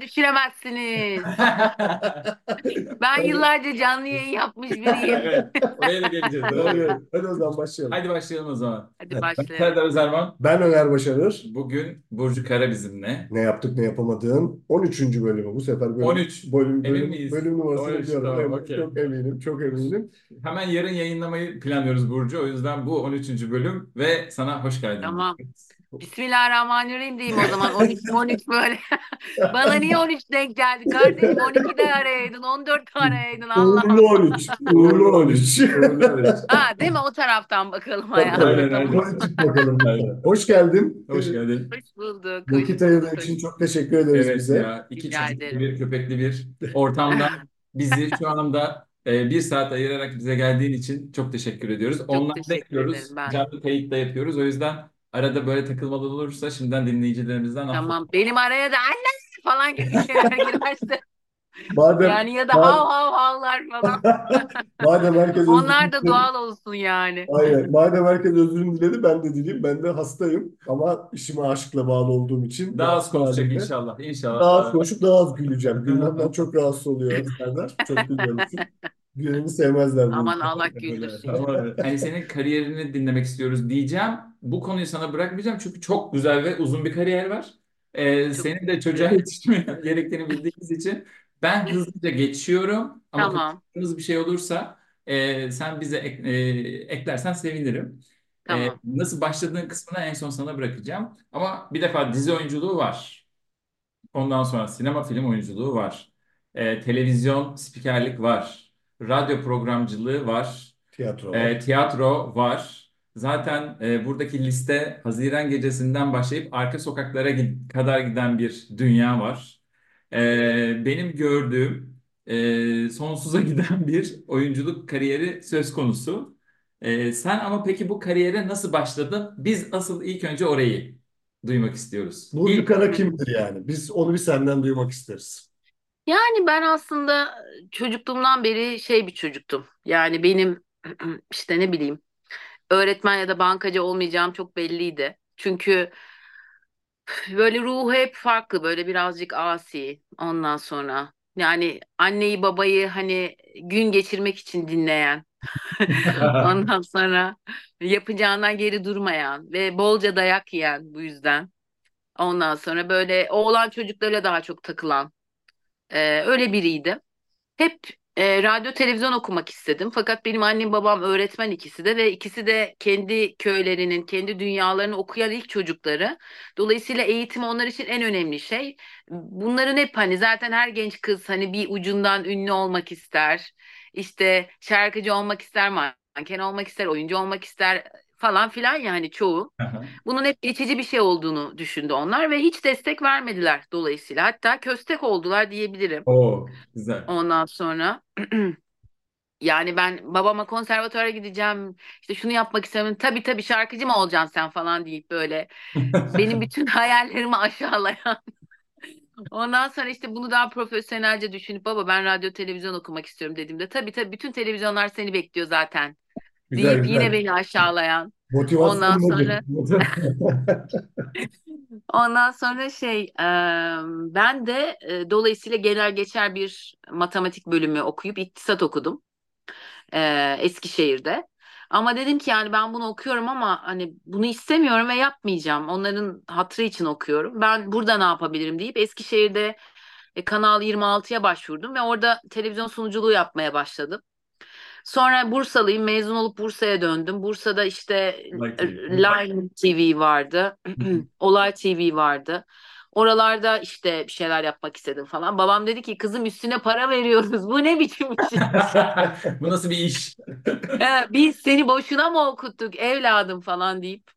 düşüremezsiniz. Ben yıllarca canlı yayın yapmış biriyim. Evet, oraya da geleceğiz. Evet, hadi o zaman başlayalım. Hadi başlayalım o zaman. Hadi başlayalım. Serdar Özerman. Ben Öner Başarır. Bugün Burcu Kara bizimle. Ne yaptık ne yapamadığın 13. bölümü bu sefer bölüm, 13. bölüm, Emin bölüm, miyiz? bölüm numarasını 13, biliyorum. tamam, Evet, okey. Çok eminim, çok eminim. Hemen yarın yayınlamayı planlıyoruz Burcu. O yüzden bu 13. bölüm ve sana hoş geldin. Tamam. Bismillahirrahmanirrahim diyeyim o zaman. 12 13 böyle. Bana niye 13 denk geldi kardeşim? 12'de arayaydın, 14'te arayaydın. Allah Uğurlu Allah. 13. Uğurlu 13. Ha, değil mi? O taraftan bakalım Aynen, hayatım. aynen. Politik bakalım. Aynen. Hoş geldin. Hoş geldin. Hoş bulduk. Hoş Vakit ayırdığın bulduk. için çok teşekkür ederiz Evet bize. ya iki Rica çocuklu ederim. bir köpekli bir ortamda bizi şu anda e, bir saat ayırarak bize geldiğin için çok teşekkür ediyoruz. Çok Online teşekkür bekliyoruz. ederim ben. Canlı kayıt da yapıyoruz. O yüzden arada böyle takılmalar olursa şimdiden dinleyicilerimizden affola. Tamam. Benim araya da anne falan gibi şeyler girerse. Madem, Yani ya da madem- hav hav havlar falan. madem herkes Onlar özür da diledi- doğal olsun yani. Aynen. Madem herkes özürünü diledi ben de dileyim. Ben de hastayım ama işime aşkla bağlı olduğum için Daha az konuşacak halimle inşallah. İnşallah. Daha az konuşup daha az güleceğim. Gülmemden çok rahatsız oluyor Serdar. Çok gülüyorsun. Güleni sevmezler bu Aman. Allah güldürsün. Tamam. Hani senin kariyerini dinlemek istiyoruz diyeceğim. Bu konuyu sana bırakmayacağım çünkü çok güzel ve uzun bir kariyer var. Ee, Çok senin de çocuğa yetiştirmen gerektiğini bildiğimiz için ben hızlıca geçiyorum. Ama Tamam. kaçırdığımız bir şey olursa e, sen bize ek- e, eklersen sevinirim. E, Tamam. nasıl başladığın kısmını en son sana bırakacağım. Ama bir defa dizi oyunculuğu var. Ondan sonra sinema film oyunculuğu var. E, televizyon spikerlik var. Radyo programcılığı var. Tiyatro. E, tiyatro var. Zaten e, buradaki liste Haziran gecesinden başlayıp arka sokaklara gid- kadar giden bir dünya var. E, benim gördüğüm e, sonsuza giden bir oyunculuk kariyeri söz konusu. E, sen ama peki bu kariyere nasıl başladın? Biz asıl ilk önce orayı duymak istiyoruz. Burcu İlk- Kara kimdir yani? Biz onu bir senden duymak isteriz. Yani ben aslında çocukluğumdan beri şey bir çocuktum. Yani benim işte ne bileyim öğretmen ya da bankacı olmayacağım çok belliydi. Çünkü böyle ruhu hep farklı böyle birazcık asi ondan sonra. Yani anneyi babayı hani gün geçirmek için dinleyen ondan sonra yapacağından geri durmayan ve bolca dayak yiyen bu yüzden. Ondan sonra böyle oğlan çocuklarıyla daha çok takılan ee, öyle biriydi. Hep e, radyo televizyon okumak istedim. Fakat benim annem babam öğretmen ikisi de ve ikisi de kendi köylerinin, kendi dünyalarını okuyan ilk çocukları. Dolayısıyla eğitim onlar için en önemli şey. Bunların hep hani zaten her genç kız hani bir ucundan ünlü olmak ister. İşte şarkıcı olmak ister, manken olmak ister, oyuncu olmak ister falan filan yani çoğu. Bunun hep geçici bir şey olduğunu düşündü onlar ve hiç destek vermediler dolayısıyla. Hatta köstek oldular diyebilirim. Oo, güzel. Ondan sonra yani ben babama konservatuara gideceğim işte şunu yapmak istiyorum. Tabii tabii şarkıcı mı olacaksın sen falan deyip böyle benim bütün hayallerimi aşağılayan. Ondan sonra işte bunu daha profesyonelce düşünüp baba ben radyo televizyon okumak istiyorum dediğimde tabii tabii bütün televizyonlar seni bekliyor zaten Güzel deyip yine güzel. beni aşağılayan. Motivasyon Ondan nedir? Ondan sonra şey e, ben de e, dolayısıyla genel geçer bir matematik bölümü okuyup iktisat okudum e, Eskişehir'de. Ama dedim ki yani ben bunu okuyorum ama hani bunu istemiyorum ve yapmayacağım. Onların hatırı için okuyorum. Ben burada ne yapabilirim deyip Eskişehir'de e, Kanal 26'ya başvurdum ve orada televizyon sunuculuğu yapmaya başladım. Sonra Bursalıyım. Mezun olup Bursa'ya döndüm. Bursa'da işte. Line TV vardı. Olay TV vardı. Oralarda işte bir şeyler yapmak istedim falan. Babam dedi ki kızım üstüne para veriyoruz. Bu ne biçim iş? Bu nasıl bir iş? Biz seni boşuna mı okuttuk evladım falan deyip.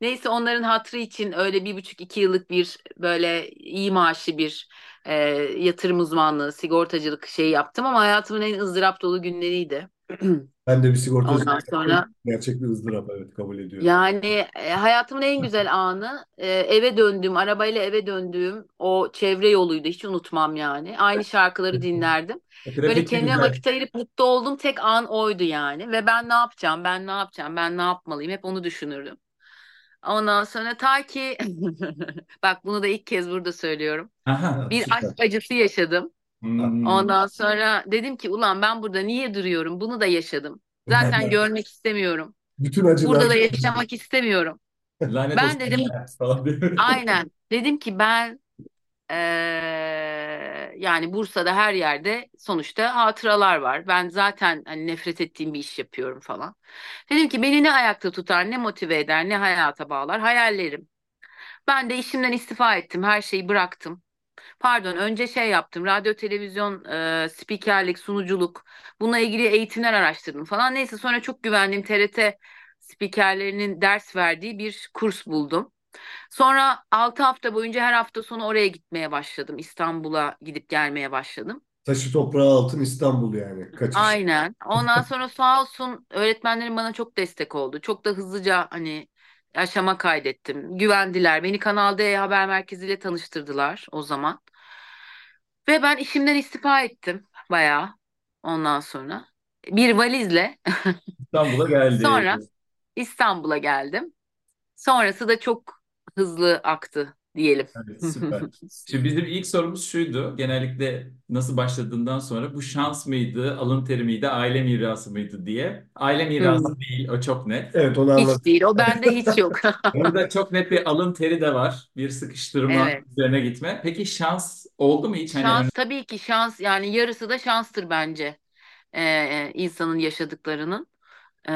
Neyse onların hatırı için öyle bir buçuk iki yıllık bir böyle iyi maaşlı bir e, yatırım uzmanlığı, sigortacılık şeyi yaptım ama hayatımın en ızdırap dolu günleriydi. Ben de bir sigortacı Ondan sonra gerçek bir ızdırap evet kabul ediyorum. yani e, hayatımın en güzel anı e, eve döndüğüm, arabayla eve döndüğüm o çevre yoluydu. Hiç unutmam yani. Aynı şarkıları dinlerdim. Böyle Trafik kendime güzel. vakit ayırıp mutlu olduğum tek an oydu yani. Ve ben ne yapacağım, ben ne yapacağım, ben ne yapmalıyım hep onu düşünürdüm. Ondan sonra ta ki bak bunu da ilk kez burada söylüyorum. Aha. Bir Süper. aşk acısı yaşadım. Hmm. Ondan sonra dedim ki ulan ben burada niye duruyorum? Bunu da yaşadım. Zaten görmek istemiyorum. Bütün acılar. Burada da yaşamak istemiyorum. Lanet Ben olsun dedim- ya, falan diye. Aynen. Dedim ki ben eee, yani Bursa'da her yerde sonuçta hatıralar var. Ben zaten hani nefret ettiğim bir iş yapıyorum falan. Dedim ki beni ne ayakta tutar, ne motive eder, ne hayata bağlar? Hayallerim. Ben de işimden istifa ettim. Her şeyi bıraktım. Pardon, önce şey yaptım. Radyo, televizyon, eee, spikerlik, sunuculuk. Bununla ilgili eğitimler araştırdım falan. Neyse sonra çok güvendiğim TRT spikerlerinin ders verdiği bir kurs buldum. Sonra 6 hafta boyunca her hafta sonu oraya gitmeye başladım. İstanbul'a gidip gelmeye başladım. Taşı toprağı altın İstanbul yani. Kaçış. Aynen. Ondan sonra sağ olsun öğretmenlerim bana çok destek oldu. Çok da hızlıca hani aşama kaydettim. Güvendiler. Beni Kanal D Haber Merkezi ile tanıştırdılar o zaman. Ve ben işimden istifa ettim bayağı ondan sonra. Bir valizle İstanbul'a geldi. Sonra İstanbul'a geldim. Sonrası da çok hızlı aktı diyelim. Evet, süper. Şimdi bizim ilk sorumuz şuydu. Genellikle nasıl başladığından sonra bu şans mıydı, alın teri miydi, aile mirası mıydı diye. Aile mirası değil, o çok net. Evet onu anlat. Hiç değil. O bende hiç yok. Burada çok net bir alın teri de var. Bir sıkıştırma Evet. üzerine gitme. Peki şans oldu mu hiç? Hani Şans tabii ki şans yani yarısı da şanstır bence ee, insanın yaşadıklarının. Ee,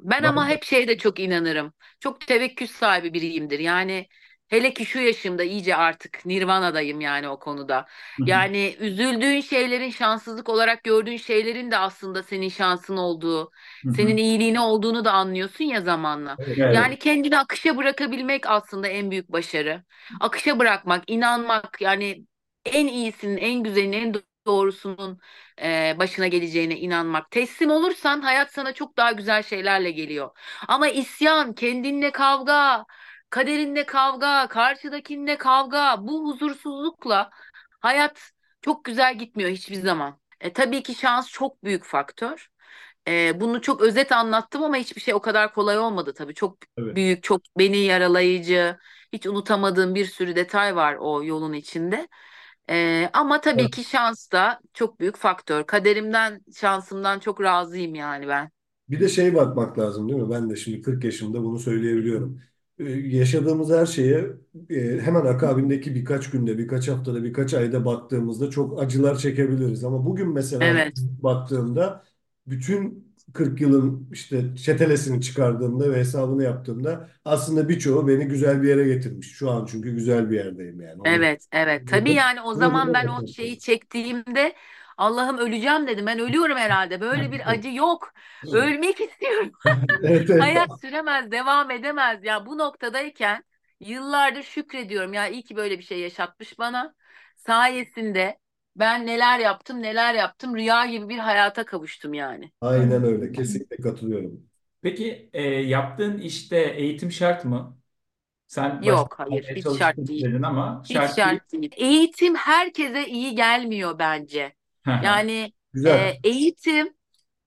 ben ama hep şeyde çok inanırım. Çok tevekkül sahibi biriyimdir. Yani hele ki şu yaşımda iyice artık Nirvana'dayım yani o konuda. Yani üzüldüğün şeylerin şanssızlık olarak gördüğün şeylerin de aslında senin şansın olduğu, senin iyiliğine olduğunu da anlıyorsun ya zamanla. Evet. Yani kendini akışa bırakabilmek aslında en büyük başarı. Akışa bırakmak, inanmak yani en iyisinin, en güzelinin, en doğrusunun e, başına geleceğine inanmak. Teslim olursan hayat sana çok daha güzel şeylerle geliyor. Ama isyan, kendinle kavga, kaderinle kavga, karşıdakinle kavga, bu huzursuzlukla hayat çok güzel gitmiyor hiçbir zaman. E, tabii ki şans çok büyük faktör. E, bunu çok özet anlattım ama hiçbir şey o kadar kolay olmadı tabii. Çok Evet. büyük, çok beni yaralayıcı, hiç unutamadığım bir sürü detay var o yolun içinde. E, ama tabii Evet. ki şans da çok büyük faktör. Kaderimden, şansımdan çok razıyım yani ben. Bir de şey bakmak lazım değil mi? Ben de şimdi 40 yaşımda bunu söyleyebiliyorum. Ee, yaşadığımız her şeye e, hemen akabindeki birkaç günde, birkaç haftada, birkaç ayda baktığımızda çok acılar çekebiliriz. Ama bugün mesela Evet, baktığımda bütün 40 yılın işte çetelesini çıkardığımda ve hesabını yaptığımda aslında birçoğu beni güzel bir yere getirmiş. Şu an çünkü güzel bir yerdeyim yani. Onu evet, evet. Tabii yani o zaman ben o şeyi çektiğimde Allah'ım öleceğim dedim. Ben ölüyorum herhalde. Böyle bir acı yok. Ölmek istiyorum. Evet, evet. Hayat süremez, devam edemez. Ya bu noktadayken yıllardır şükrediyorum. Ya iyi ki böyle bir şey yaşatmış bana. Sayesinde ben neler yaptım, neler yaptım. Rüya gibi bir hayata kavuştum yani. Aynen öyle. Kesinlikle katılıyorum. Peki e, yaptığın işte eğitim şart mı? Sen Yok, hayır, hiç şart değil. ama Hiç şart değil. şart değil. Eğitim herkese iyi gelmiyor bence. Yani Güzel. e, eğitim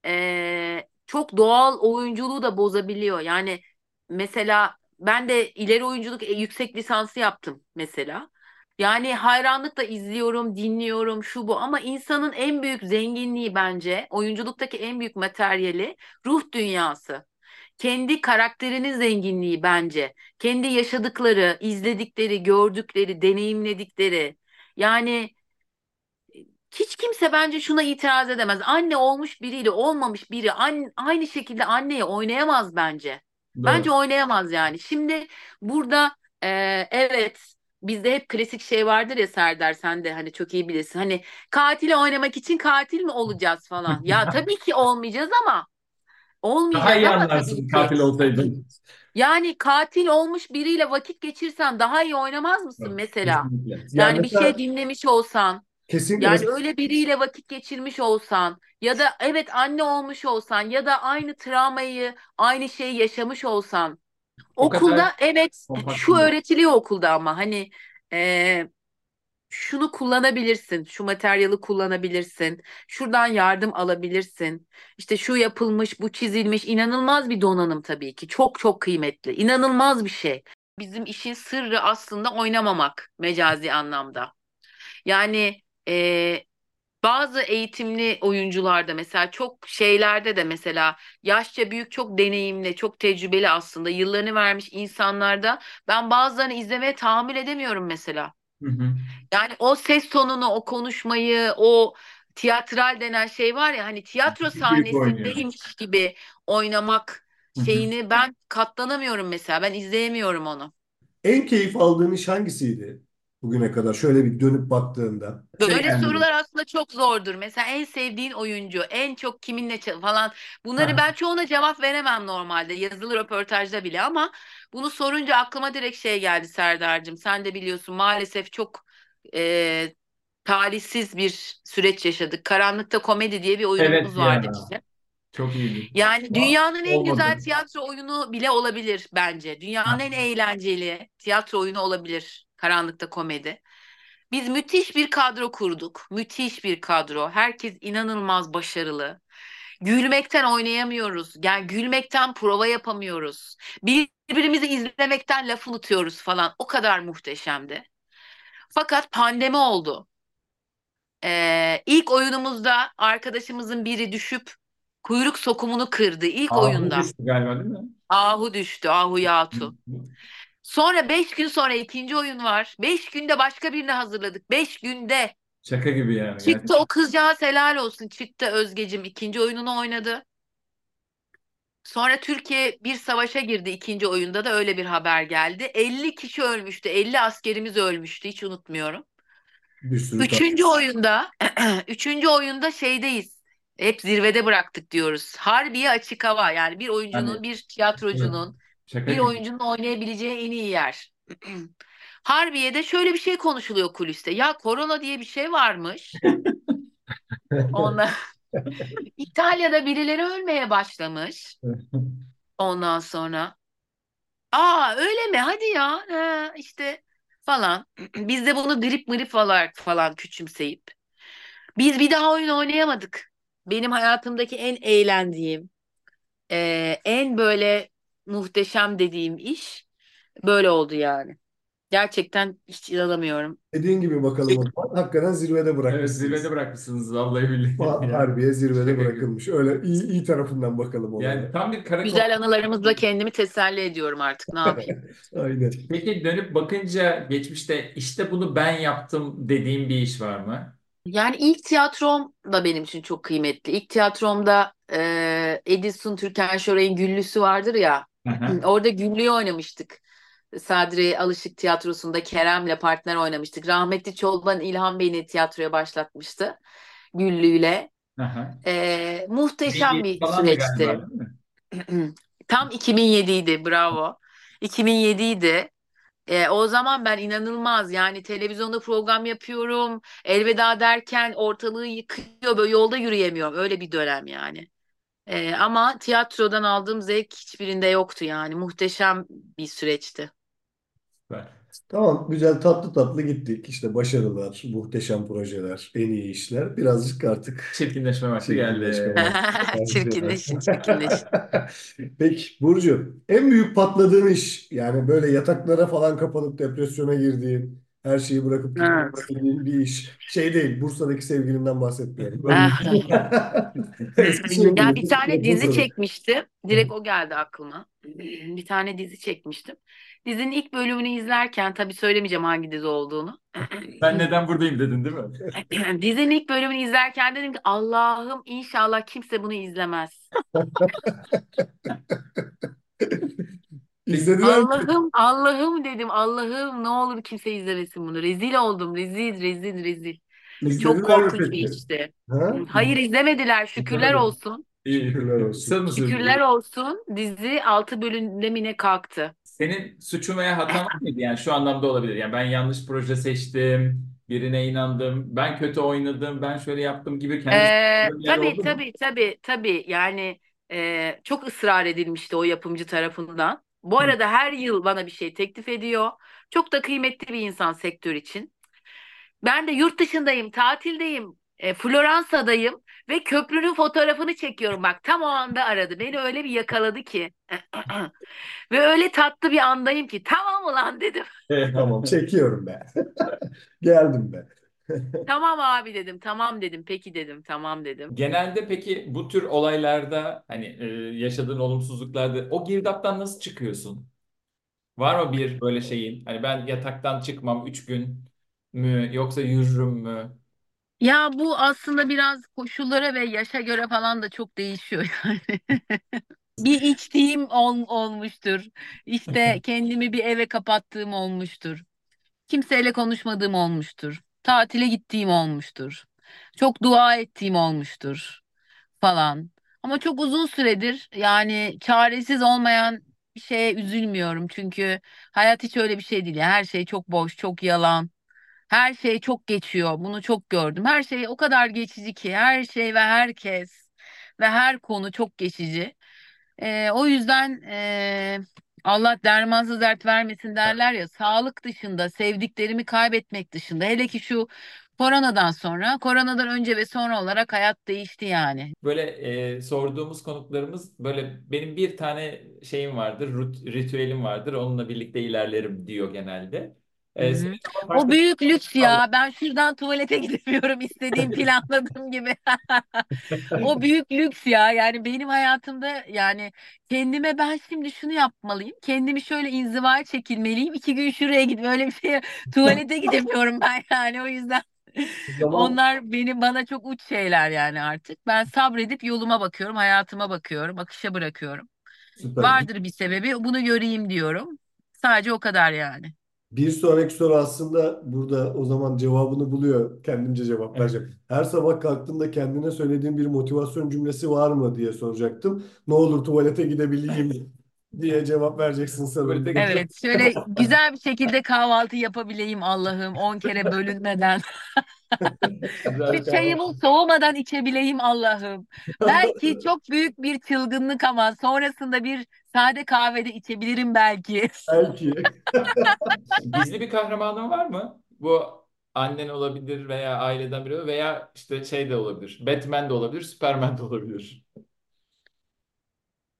e, çok doğal oyunculuğu da bozabiliyor. Yani mesela ben de ileri oyunculuk e, yüksek lisansı yaptım mesela. Yani hayranlıkla izliyorum, dinliyorum şu bu ama insanın en büyük zenginliği bence oyunculuktaki en büyük materyali ruh dünyası. Kendi karakterinin zenginliği bence. Kendi yaşadıkları, izledikleri, gördükleri, deneyimledikleri. Yani hiç kimse bence şuna itiraz edemez. Anne olmuş biriyle olmamış biri an- aynı şekilde anneye oynayamaz bence. Bence Doğru. oynayamaz yani. Şimdi burada e, evet bizde hep klasik şey vardır ya Serdar sen de hani çok iyi bilirsin. Hani katili oynamak için katil mi olacağız falan. Ya tabii ki olmayacağız ama Daha olmayacağız iyi ama anlarsın tabii ki. katil olsaydın. Yani katil olmuş biriyle vakit geçirsen daha iyi oynamaz mısın Evet, mesela? kesinlikle. Yani Yani bir şey mesela dinlemiş olsan. Kesinlikle Yani öyle biriyle vakit geçirmiş olsan ya da evet anne olmuş olsan ya da aynı travmayı, aynı şeyi yaşamış olsan O okulda evet şu öğretiliyor okulda ama hani e, şunu kullanabilirsin, şu materyali kullanabilirsin, şuradan yardım alabilirsin. İşte şu yapılmış, bu çizilmiş, inanılmaz bir donanım tabii ki. Çok çok kıymetli, inanılmaz bir şey. Bizim işin sırrı aslında oynamamak mecazi anlamda. Yani e, bazı eğitimli oyuncularda mesela çok şeylerde de mesela yaşça büyük çok deneyimli çok tecrübeli aslında yıllarını vermiş insanlarda ben bazılarını izlemeye tahammül edemiyorum mesela. Hı hı. Yani o ses tonunu o konuşmayı o tiyatral denen şey var ya hani tiyatro sahnesindeymiş gibi oynamak Hı hı. şeyini ben katlanamıyorum mesela ben izleyemiyorum onu. En keyif aldığın iş hangisiydi bugüne kadar? Şöyle bir dönüp baktığında. Böyle Şey sorular aslında çok zordur. Mesela en sevdiğin oyuncu, en çok kiminle falan. Bunları Ha. ben çoğuna cevap veremem normalde yazılı röportajda bile ama bunu sorunca aklıma direkt şey geldi Serdar'cığım. Sen de biliyorsun maalesef çok e, talihsiz bir süreç yaşadık. Karanlıkta Komedi diye bir oyunumuz Evet vardı ya. işte. Çok iyiydi. Yani dünyanın en Olmadı. güzel tiyatro oyunu bile olabilir bence. Dünyanın en eğlenceli tiyatro oyunu olabilir Karanlıkta Komedi. Biz müthiş bir kadro kurduk. Müthiş bir kadro. Herkes inanılmaz başarılı. Gülmekten oynayamıyoruz. Yani gülmekten prova yapamıyoruz. Birbirimizi izlemekten laf unutuyoruz falan. O kadar muhteşemdi. Fakat pandemi oldu. Ee, ilk oyunumuzda arkadaşımızın biri düşüp kuyruk sokumunu kırdı. İlk Ahu oyunda. düştü galiba değil mi? Ahu düştü. Ahu Yatu. Sonra beş gün sonra ikinci oyun var. Beş günde başka birini hazırladık. Beş günde. Şaka gibi yani. Çıktı o kızcağız helal olsun. Çıktı Özgecim ikinci oyununu oynadı. Sonra Türkiye bir savaşa girdi ikinci oyunda da öyle bir haber geldi. 50 kişi ölmüştü. 50 askerimiz ölmüştü. Hiç unutmuyorum. Bir sürü Üçüncü oyunda üçüncü oyunda şeydeyiz. Hep zirvede bıraktık diyoruz. Harbiye açık hava. Yani bir oyuncunun, Hani- bir tiyatrocunun, Şaka bir gibi. oyuncunun oynayabileceği en iyi yer. Harbiye'de şöyle bir şey konuşuluyor kuliste. Ya korona diye bir şey varmış. Ondan İtalya'da birileri ölmeye başlamış. Ondan sonra aa öyle mi? Hadi ya. Ha, işte falan. Biz de bunu grip mırip olarak falan küçümseyip. Biz bir daha oyun oynayamadık. Benim hayatımdaki en eğlendiğim, e, en böyle muhteşem dediğim iş böyle oldu yani. Gerçekten hiç inanamıyorum. Dediğin gibi bakalım o zaman. Hakikaten zirvede Evet bırakmışsınız. zirvede bırakmışsınız vallahi billahi. Yani. Harbiye zirvede Şaka gibi. bırakılmış. Öyle iyi, iyi tarafından bakalım olaya. Yani tam bir kara Güzel anılarımızla kendimi teselli ediyorum artık. Ne yapayım? Aynen. Peki dönüp bakınca geçmişte işte bunu ben yaptım dediğim bir iş var mı? Yani ilk tiyatrom da benim için çok kıymetli. İlk tiyatromda e, Edison Türkan Şoray'ın Güllüsü vardır ya. Orada Güllü'yü oynamıştık. Sadri Alışık Tiyatrosu'nda Kerem'le partner oynamıştık. Rahmetli Çolban İlhan beni tiyatroya başlatmıştı. Güllü'yle. Hı hı. E, muhteşem bir süreçti. galiba? Tam 2007 idi bravo. 2007 idi. E, o zaman ben inanılmaz yani televizyonda program yapıyorum. Elveda derken ortalığı yıkıyor böyle yolda yürüyemiyorum. Öyle bir dönem yani. E, ama tiyatrodan aldığım zevk hiçbirinde yoktu yani. Muhteşem bir süreçti. Süper. Tamam, güzel tatlı tatlı gittik. İşte başarılar, muhteşem projeler, en iyi işler. Birazcık artık Çirkinleşme vakti geldi. çirkinleşme vakti. Çirkinleşin, çirkinleşin. Peki Burcu, en büyük patladığın iş yani böyle yataklara falan kapanıp depresyona girdiğin, her şeyi bırakıp Evet. gittiğin bir iş. Şey değil, Bursa'daki sevgilinden bahsetmiyorum. Böyle- Ah. Eski sevgili, Ya bir tane dizi Bursa'da. çekmiştim. Direkt o geldi aklıma. Bir tane dizi çekmiştim. Dizinin ilk bölümünü izlerken tabii söylemeyeceğim hangi dizi olduğunu. Ben neden buradayım dedin değil mi? Dizinin ilk bölümünü izlerken dedim ki Allah'ım inşallah kimse bunu izlemez. İzlediler mi? Allah'ım Allah'ım dedim Allah'ım ne olur kimse izlemesin bunu. Rezil oldum rezil rezil rezil. Çok İzlediler mi korkunç bir peki? işti. Ha? Hayır izlemediler şükürler İzlemedi. olsun. İyi. Şükürler olsun. Sen mi Şükürler söylüyorsun? olsun dizi 6 bölümde mi ne kalktı. Senin suçun veya hatan var mıydı? Yani şu anlamda olabilir. Yani ben yanlış proje seçtim, birine inandım, ben kötü oynadım, ben şöyle yaptım gibi kendi Ee, suçladığın yer tabii oldu mu? tabii tabii tabii yani e, çok ısrar edilmişti o yapımcı tarafından. Bu arada her yıl bana bir şey teklif ediyor. Çok da kıymetli bir insan sektör için. Ben de yurt dışındayım, tatildeyim, e, Floransa'dayım ve köprünün fotoğrafını çekiyorum. Bak tam o anda aradı. Beni öyle bir yakaladı ki. Ve öyle tatlı bir andayım ki tamam ulan dedim. Tamam çekiyorum be. Geldim be. Tamam abi dedim. Tamam dedim. Peki dedim. Tamam dedim. Genelde peki bu tür olaylarda hani e, yaşadığın olumsuzluklarda o girdaptan nasıl çıkıyorsun? Var mı bir böyle şeyin? Hani ben yataktan çıkmam 3 gün mü yoksa yürürüm mü? Ya bu aslında biraz koşullara ve yaşa göre falan da çok değişiyor yani. Bir içtiğim ol- olmuştur. İşte kendimi bir eve kapattığım olmuştur. Kimseyle konuşmadığım olmuştur. Tatile gittiğim olmuştur. Çok dua ettiğim olmuştur falan. Ama çok uzun süredir yani çaresiz olmayan bir şeye üzülmüyorum. Çünkü hayat hiç öyle bir şey değil. Her şey çok boş, çok yalan. Her şey çok geçiyor. Bunu çok gördüm. Her şey o kadar geçici ki her şey ve herkes ve her konu çok geçici. Ee, o yüzden ee, Allah dermansız dert vermesin derler ya. Sağlık dışında, sevdiklerimi kaybetmek dışında. Hele ki şu koronadan sonra, koronadan önce ve sonra olarak hayat değişti yani. Böyle e, sorduğumuz konuklarımız böyle benim bir tane şeyim vardır, rut- ritüelim vardır. Onunla birlikte ilerlerim diyor genelde. Hı hı. senin ama O büyük lüks ya. Ben şuradan tuvalete gidemiyorum istediğim planladığım gibi. O büyük lüks ya. Yani benim hayatımda yani kendime ben şimdi şunu yapmalıyım. Kendimi şöyle inzivaya çekilmeliyim. İki gün şuraya gidip öyle bir şey tuvalete gidemiyorum ben yani o yüzden. Zaman Onlar benim bana çok uç şeyler yani artık. Ben sabredip yoluma bakıyorum, hayatıma bakıyorum, akışa bırakıyorum. süper. Vardır bir sebebi. Bunu göreyim diyorum. Sadece o kadar yani. Bir sonraki soru aslında burada o zaman cevabını buluyor. Kendimce cevap Evet. vereceğim. Her sabah kalktığında kendine söylediğin bir motivasyon cümlesi var mı diye soracaktım. Ne olur tuvalete gidebileyim diye cevap vereceksin sanırım. Tuvalete Evet, şöyle güzel bir şekilde kahvaltı yapabileyim Allah'ım 10 kere bölünmeden. Şu çayımı soğumadan içebileyim Allah'ım. Belki çok büyük bir çılgınlık ama sonrasında bir sade kahvede içebilirim belki. Belki. Gizli bir kahramanın var mı? Bu annen olabilir veya aileden biri veya işte şey de olabilir. Batman de olabilir, Superman de olabilir.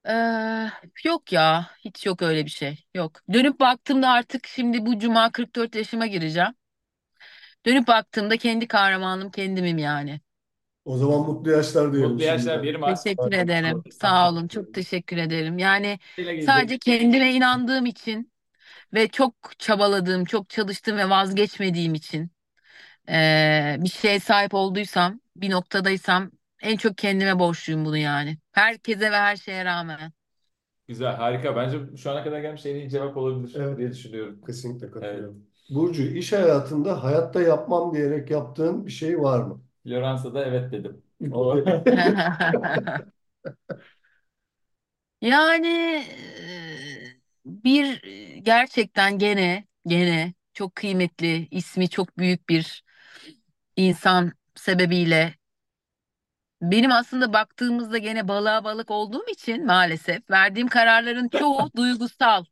Ee, yok ya, hiç yok öyle bir şey. Yok. Dönüp baktığımda artık şimdi bu cuma 44 yaşıma gireceğim. Dönüp baktığımda kendi kahramanım kendimim yani. O zaman mutlu yaşlar diyelim Mutlu yaşlar şimdiden. diyelim. Teşekkür ederim. Sağ olun. Çok teşekkür ederim. Yani sadece kendime inandığım için ve çok çabaladığım, çok çalıştığım ve vazgeçmediğim için eee, bir şeye sahip olduysam, bir noktadaysam en çok kendime borçluyum bunu yani. Herkese ve her şeye rağmen. Güzel, harika. Bence şu ana kadar gelmiş en iyi cevap olabilir Evet. diye düşünüyorum. Kesinlikle Evet. katılıyorum. Burcu, iş hayatında hayatta yapmam diyerek yaptığın bir şey var mı? Floransa'da evet dedim. O Yani eee, bir e, gerçekten gene gene çok kıymetli, ismi çok büyük bir insan sebebiyle benim aslında baktığımızda gene balığa balık olduğum için maalesef verdiğim kararların çoğu duygusal.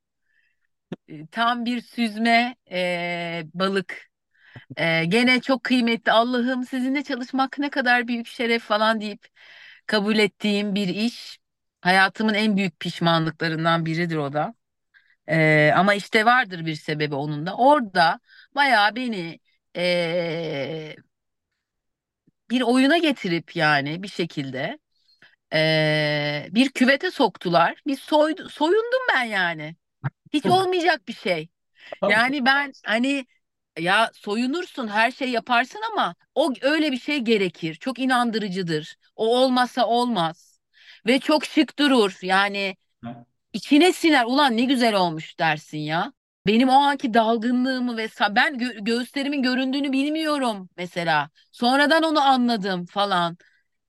Tam bir süzme e, balık. E, gene çok kıymetli. Allah'ım sizinle çalışmak ne kadar büyük şeref falan deyip kabul ettiğim bir iş. Hayatımın en büyük pişmanlıklarından biridir o da. E, ama işte vardır bir sebebi onun da. Orada bayağı beni e, bir oyuna getirip yani bir şekilde e, bir küvete soktular. Bir soy, soyundum ben yani. Hiç olmayacak bir şey. Yani ben hani ya soyunursun her şey yaparsın ama o öyle bir şey gerekir. Çok inandırıcıdır. O olmazsa olmaz. Ve çok şık durur. Yani içine siner. Ulan ne güzel olmuş dersin ya. Benim o anki dalgınlığımı ve ben gö- göğüslerimin göründüğünü bilmiyorum mesela. Sonradan onu anladım falan.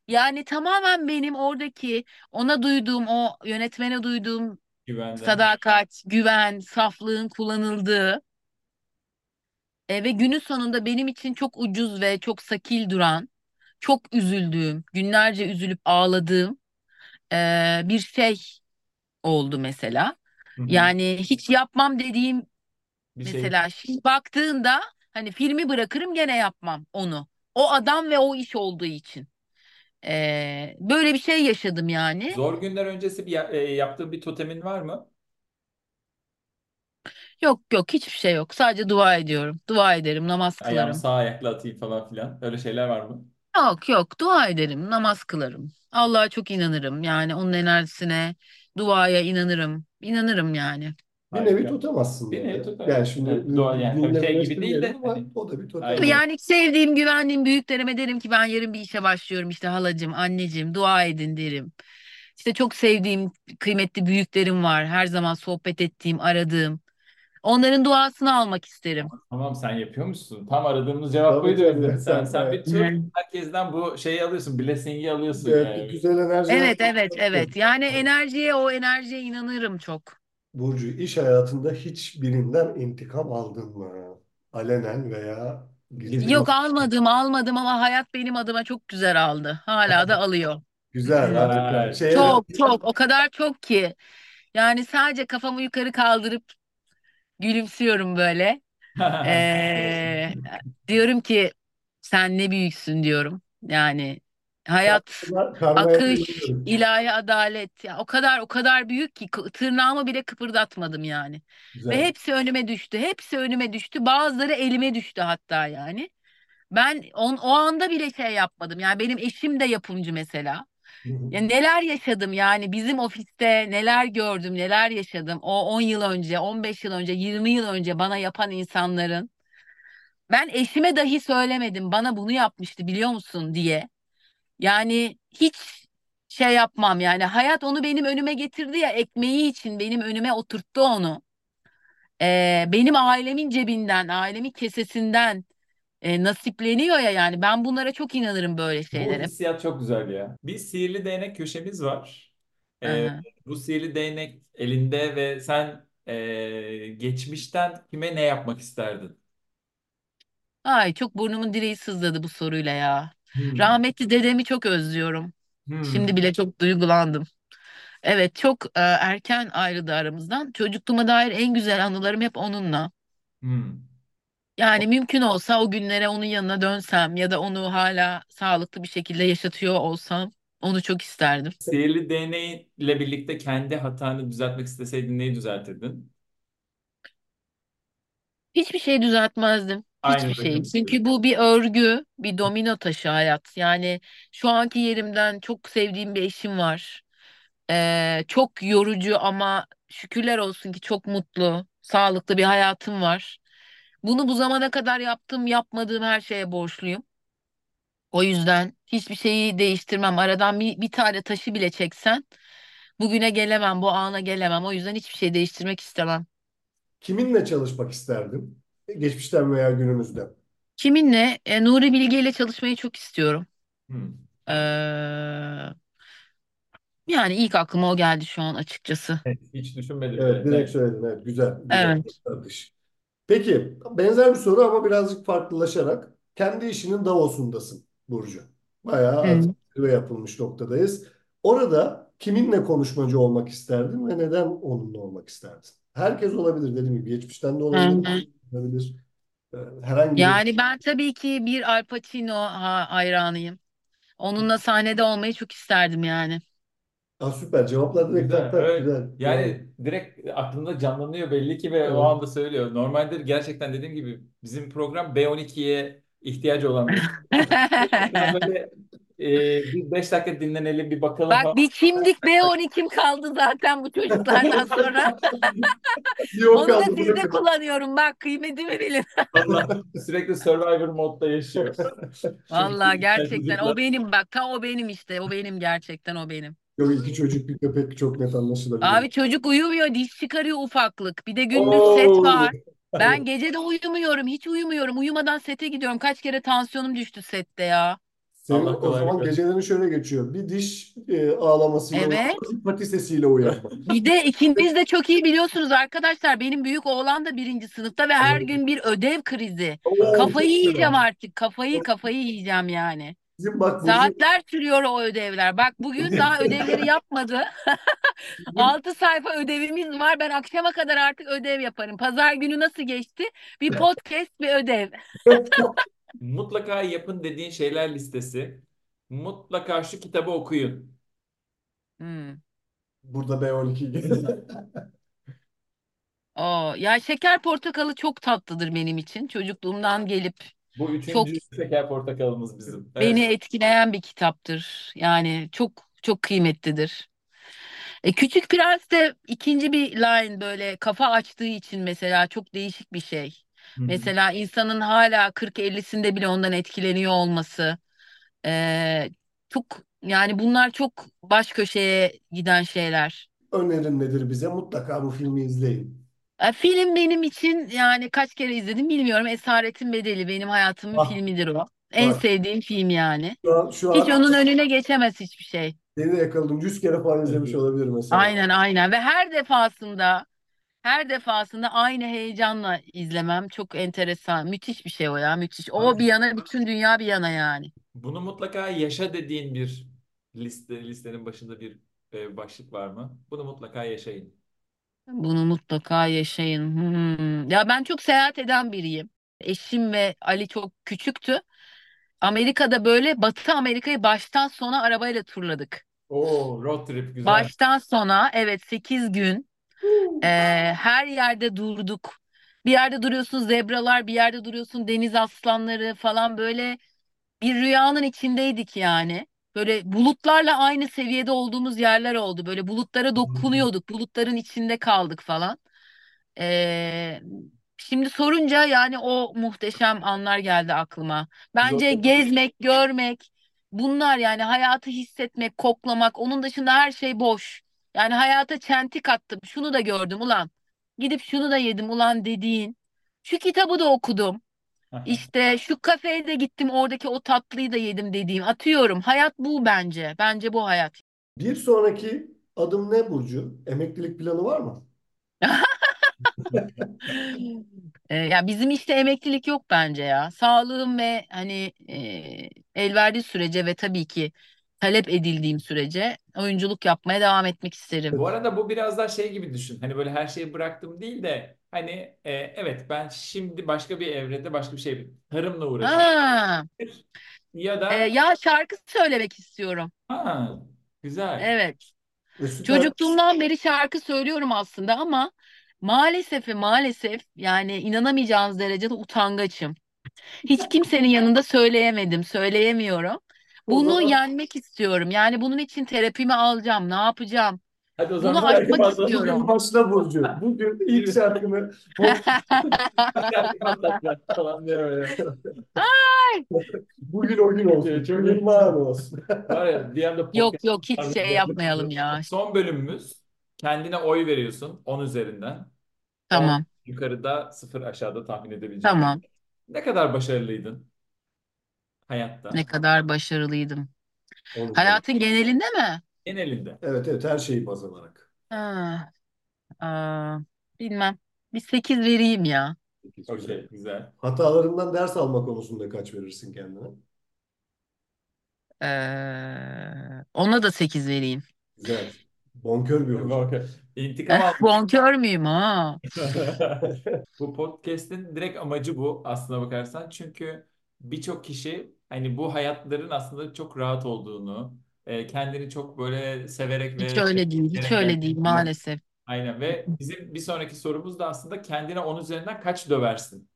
Yani tamamen benim oradaki ona duyduğum o yönetmene duyduğum güvenden. sadakat, güven, saflığın kullanıldığı e, ve günün sonunda benim için çok ucuz ve çok sakil duran, çok üzüldüğüm, günlerce üzülüp ağladığım e, bir şey oldu mesela. Hı hı. Yani hiç yapmam dediğim Bir şey mesela şimdi baktığında Hani filmi bırakırım gene yapmam onu. O adam ve o iş olduğu için. Ee, böyle bir şey yaşadım yani. Zor günler öncesi bir ya- e, yaptığın bir totemin var mı? Yok yok hiçbir şey yok. Sadece dua ediyorum. Dua ederim, namaz Ayağımı kılarım. sağ ayakla atayım falan filan. Öyle şeyler var mı? Yok yok dua ederim, namaz kılarım. Allah'a çok inanırım. Yani onun enerjisine, duaya inanırım. İnanırım yani. Bir nevi Harika. aslında. Bir nevi ya. totem. Yani şimdi Evet, doğa yani tabii şey gibi değil de ama hani o da bir totem. Aynen. Yani sevdiğim, güvendiğim büyüklerime derim ki ben yarın bir işe başlıyorum. İşte halacığım, anneciğim dua edin derim. İşte çok sevdiğim, kıymetli büyüklerim var. Her zaman sohbet ettiğim, aradığım. Onların duasını almak isterim. Tamam sen yapıyormuşsun. Tam aradığımız cevap Tabii, buydu. tabii. Özlem. Sen, Sen- sen bir evet. tür herkesten bu şeyi alıyorsun. Blessing'i alıyorsun Evet, yani. güzel enerji. Evet, evet, evet. Yani enerjiye, o enerjiye inanırım çok. Burcu iş hayatında hiçbirinden intikam aldın mı? Alenen veya gizli. Yok almadım, almadım ama hayat benim adıma çok güzel aldı. Hala da alıyor. Güzel, harika. Şeye, Çok çok o kadar çok ki. Yani sadece kafamı yukarı kaldırıp gülümsüyorum böyle. Ee, diyorum ki sen ne büyüksün diyorum. Yani hayat, karmaya akış, ilahi adalet ya o kadar o kadar büyük ki kı- tırnağımı bile kıpırdatmadım yani. Ve Güzel. hepsi önüme düştü. Hepsi önüme düştü. Bazıları elime düştü hatta yani. Ben on, o anda bile şey yapmadım. Yani benim eşim de yapımcı mesela. Hı hı. Ya neler yaşadım yani bizim ofiste neler gördüm, neler yaşadım. O 10 yıl önce, 15 yıl önce, 20 yıl önce bana yapan insanların ben eşime dahi söylemedim. Bana bunu yapmıştı biliyor musun diye. Yani hiç şey yapmam yani hayat onu benim önüme getirdi ya ekmeği için benim önüme oturttu onu. Ee, benim ailemin cebinden, ailemin kesesinden e, nasipleniyor ya yani ben bunlara çok inanırım böyle Bu şeylere. hissiyat çok güzel ya. Bir sihirli değnek köşemiz var. Ee, Aha. bu sihirli değnek elinde ve sen e, geçmişten kime ne yapmak isterdin? Ay çok burnumun direği sızladı bu soruyla ya. Hmm. Rahmetli dedemi çok özlüyorum. Hmm. Şimdi bile çok duygulandım. Evet çok e, erken ayrıldı aramızdan. Çocukluğuma dair en güzel anılarım hep onunla. Hmm. Yani mümkün olsa o günlere onun yanına dönsem ya da onu hala sağlıklı bir şekilde yaşatıyor olsam onu çok isterdim. Sihirli değneğiyle birlikte kendi hatanı düzeltmek isteseydin neyi düzeltirdin? Hiçbir şey düzeltmezdim. Aynı Hiçbir şey. rakam Çünkü bu bir örgü, bir domino taşı hayat. Yani şu anki yerimden çok sevdiğim bir eşim var. Ee, çok yorucu ama şükürler olsun ki çok mutlu, sağlıklı bir hayatım var. Bunu bu zamana kadar yaptığım, yapmadığım her şeye borçluyum. O yüzden hiçbir şeyi değiştirmem. Aradan bir, bir tane taşı bile çeksen bugüne gelemem, bu ana gelemem. O yüzden hiçbir şey değiştirmek istemem. Kiminle çalışmak isterdin? Geçmişten veya günümüzden. Kiminle? E, Nuri Bilge ile çalışmayı çok istiyorum. Hmm. Ee, yani ilk aklıma o geldi şu an açıkçası. Evet, hiç düşünmedim Evet, bile. direkt söyledin. Evet, güzel. Güzel. Evet. Tartış. Peki, benzer bir soru ama birazcık farklılaşarak. Kendi işinin Davos'undasın Burcu. Bayağı Hı. artık yapılmış noktadayız. Orada kiminle konuşmacı olmak isterdin ve neden onunla olmak isterdin? Herkes olabilir dediğim gibi. Geçmişten de Hı olabilir. hı. Olabilir. Ee, Herhangi bir Yani ben tabii ki bir Al Pacino ha- hayranıyım. Onunla sahnede olmayı çok isterdim yani. Aa, süper. Cevaplar direkt Güzel. tak tak. Öyle, Güzel. Bravo. yani direkt aklında canlanıyor belli ki ve Evet. o anda söylüyor. Normalde gerçekten dediğim gibi bizim program B12'ye ihtiyacı olan bir program. Böyle e, bir 5 dakika dinlenelim bir bakalım Bak falan. bir kimdik B12'm kaldı zaten bu çocuklardan sonra. Yok Onu da kaldı sizde kullanıyorum bak kıymetimi bilin. Allah sürekli Survivor modda yaşıyor. Vallahi gerçekten o benim bak ta o benim işte o benim gerçekten o benim. Yok iki çocuk bir köpek çok net anlaşılabilir. Abi çocuk uyumuyor diş çıkarıyor ufaklık. Bir de gündüz set Oo. var. Ben gece de uyumuyorum hiç uyumuyorum. Uyumadan sete gidiyorum. Kaç kere tansiyonum düştü sette ya. Senin Allah o kolaylık zaman versin. gecelerin şöyle geçiyor. Bir diş e, ağlamasıyla Evet. pati sesiyle uyanma. Bir de ikiniz de çok iyi biliyorsunuz arkadaşlar. Benim büyük oğlan da birinci sınıfta ve her gün bir ödev krizi. Oo, Kafayı çok yiyeceğim artık. Kafayı kafayı yiyeceğim yani. Bizim bak Burcu Saatler sürüyor o ödevler. Bak bugün daha ödevleri yapmadı. bizim 6 sayfa ödevimiz var. Ben akşama kadar artık ödev yaparım. Pazar günü nasıl geçti? Bir podcast, bir ödev. Mutlaka yapın dediğin şeyler listesi. Mutlaka şu kitabı okuyun. Hmm. burada B12 geldi. Oo, ya şeker portakalı çok tatlıdır benim için. Çocukluğumdan gelip Bu çok üçüncü şeker portakalımız bizim. beni Evet. etkileyen bir kitaptır. Yani çok çok kıymetlidir. E, Küçük Prens de ikinci bir line böyle kafa açtığı için mesela çok değişik bir şey. Mesela insanın hala 40-50'sinde bile ondan etkileniyor olması. e, çok yani bunlar çok baş köşeye giden şeyler. Önerin nedir bize? Mutlaka bu filmi izleyin. E, film benim için yani kaç kere izledim bilmiyorum. Esaretin Bedeli benim hayatımın Bak, filmidir o. En bak. sevdiğim film yani. Şu an, şu Hiç an onun önüne geçemez hiçbir şey. seni yakaladım. 100 kere falan izlemiş olabilir mesela. Aynen aynen ve her defasında her defasında aynı heyecanla izlemem çok enteresan. Müthiş bir şey o ya müthiş. O bir yana bütün dünya bir yana yani. Bunu mutlaka yaşa dediğin bir liste listenin başında bir e, başlık var mı? Bunu mutlaka yaşayın. Bunu mutlaka yaşayın. Hmm. Ya ben çok seyahat eden biriyim. Eşim ve Ali çok küçüktü. Amerika'da böyle Batı Amerika'yı baştan sona arabayla turladık. Oo, road trip güzel. Baştan sona evet 8 gün e, her yerde durduk. Bir yerde duruyorsun zebralar, bir yerde duruyorsun deniz aslanları falan böyle bir rüyanın içindeydik yani. Böyle bulutlarla aynı seviyede olduğumuz yerler oldu. Böyle bulutlara dokunuyorduk, bulutların içinde kaldık falan. Ee, şimdi sorunca yani o muhteşem anlar geldi aklıma. Bence gezmek, görmek, bunlar yani hayatı hissetmek, koklamak, onun dışında her şey boş. Yani hayata çentik attım, şunu da gördüm ulan, gidip şunu da yedim ulan dediğin. Şu kitabı da okudum. İşte şu kafeye de gittim, oradaki o tatlıyı da yedim dediğim. Atıyorum. Hayat bu bence. Bence bu hayat. Bir sonraki adım ne Burcu? Emeklilik planı var mı? Ee, ya bizim işte emeklilik yok bence ya. Sağlığım ve hani e, el verdiği sürece ve tabii ki talep edildiğim sürece oyunculuk yapmaya devam etmek isterim. Bu arada bu biraz daha şey gibi düşün. Hani böyle her şeyi bıraktım değil de hani e, evet ben şimdi başka bir evrede başka bir şey tarımla uğraşıyorum. Ya da ya şarkı söylemek istiyorum. ha, güzel. Evet. E, süper. Çocukluğumdan beri şarkı söylüyorum aslında ama maalesef ve maalesef yani inanamayacağınız derecede utangaçım. Hiç kimsenin yanında söyleyemedim, söyleyemiyorum. Bunu zaman yenmek istiyorum. Yani bunun için terapimi alacağım. Ne yapacağım? Hadi o Bunu zaman aşmak şarkı patlat. istiyorum. bugün başla Burcu. Bugün ilk şarkını falan böyle. bugün o gün olsun. Çok iyi. Yılmar olsun. Var ya Yok yok hiç şey yapmayalım ya. Son bölümümüz kendine oy veriyorsun 10 üzerinden. 10 Tamam. yukarıda 0 aşağıda tahmin edebileceğim. Tamam. Ne kadar başarılıydın hayatta? Ne kadar başarılıydım. Onu Hayatın genelinde mi? Genelinde. Evet evet her şeyi baz alarak. Ha, aa, bilmem. Bir 8 vereyim ya. Okey, güzel. Hatalarından ders alma konusunda kaç verirsin kendine? Ee, ona da 8 vereyim. Güzel. Bonkör bir hoca. Okey. İntikam al. Bonkör müyüm ha? Bu podcast'in direkt amacı bu aslına bakarsan. Çünkü birçok kişi hani bu hayatların aslında çok rahat olduğunu, e, kendini çok böyle severek Hiç ve öyle değil. Hiç öyle değil maalesef. Aynen ve bizim bir sonraki sorumuz da aslında kendine 10 üzerinden kaç döversin?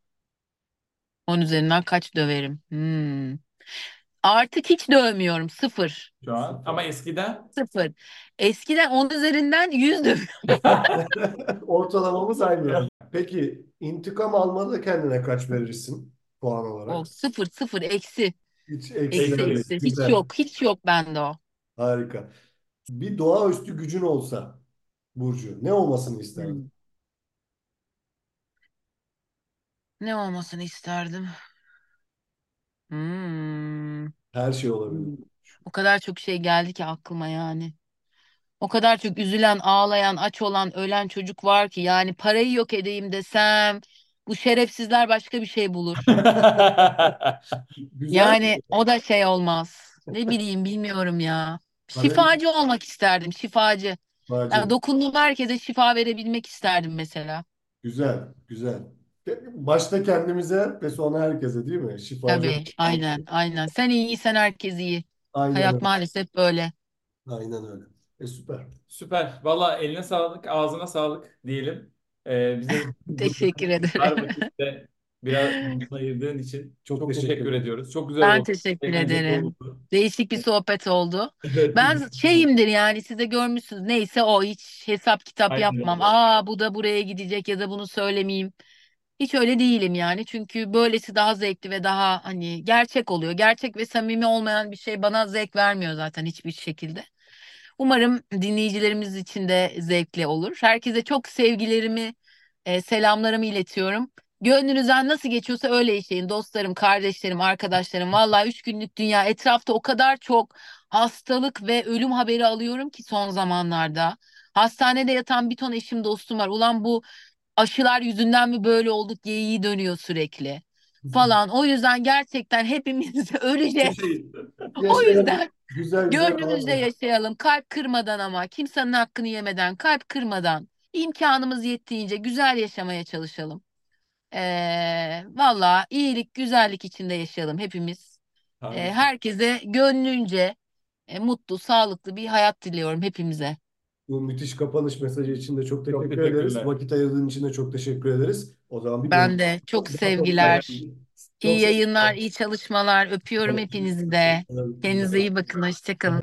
10 üzerinden kaç döverim? Hmm. Artık hiç dövmüyorum. Sıfır. Şu an. Ama eskiden Sıfır. Eskiden 10 üzerinden 100 dövüyorum. Ortalamamız aynı. Peki intikam almada kendine kaç verirsin puan O olarak? sıfır sıfır eksi. Hiç Eksi eksilemez. eksi. Hiç Güzel. yok. Hiç yok bende o. Harika. Bir doğaüstü gücün olsa Burcu ne olmasını isterdin? Hmm. Ne olmasını isterdim? Hmm. Her şey olabilir. O kadar çok şey geldi ki aklıma yani. O kadar çok üzülen, ağlayan, aç olan, ölen çocuk var ki yani parayı yok edeyim desem, Bu şerefsizler başka bir şey bulur. Güzel. Yani o da şey olmaz. Ne bileyim bilmiyorum ya. Şifacı olmak isterdim, şifacı. Bacı. Yani dokunduğum herkese şifa verebilmek isterdim mesela. Güzel, güzel. Başta kendimize ve sonra herkese değil mi? Şifacı. Tabii, aynen, aynen. Sen iyiysen herkes iyi. Aynen Hayat öyle. maalesef böyle. Aynen öyle. E süper. Süper. Valla eline sağlık, ağzına sağlık diyelim. Ee, bize Teşekkür ederim. dar vakitte biraz ayırdığın için Çok çok teşekkür ediyoruz. Çok güzel Ben oldu. teşekkür Eğlenceli ederim. oldu. Değişik bir sohbet oldu. Evet. Ben şeyimdir yani siz de görmüşsünüz. Neyse o hiç hesap kitap Aynen yapmam. öyle. Aa bu da buraya gidecek ya da bunu söylemeyeyim. Hiç öyle değilim yani. Çünkü böylesi daha zevkli ve daha hani gerçek oluyor. Gerçek ve samimi olmayan bir şey bana zevk vermiyor zaten hiçbir şekilde. Umarım dinleyicilerimiz için de zevkli olur. Herkese çok sevgilerimi, e, selamlarımı iletiyorum. Gönlünüzden nasıl geçiyorsa öyle yaşayın. Dostlarım, kardeşlerim, arkadaşlarım. Vallahi üç günlük dünya etrafta o kadar çok hastalık ve ölüm haberi alıyorum ki son zamanlarda. Hastanede yatan bir ton eşim dostum var. Ulan bu aşılar yüzünden mi böyle olduk geyiği dönüyor sürekli falan. O yüzden gerçekten hepimiz öleceğiz. O yüzden Güzel güzel gönlümüzde abi. yaşayalım. Kalp kırmadan ama kimsenin hakkını yemeden, kalp kırmadan, imkanımız yettiğince güzel yaşamaya çalışalım. Ee, valla iyilik, güzellik içinde yaşayalım hepimiz. Ee, herkese gönlünce e, mutlu, sağlıklı bir hayat diliyorum hepimize. Bu müthiş kapanış mesajı için de çok teşekkür teşekkürler. ederiz. Vakit ayırdığın için de çok teşekkür ederiz. O zaman bir Ben de çok sevgiler, iyi yayınlar, iyi çalışmalar. Öpüyorum hepinizi de. Kendinize iyi bakın. Hoşça kalın.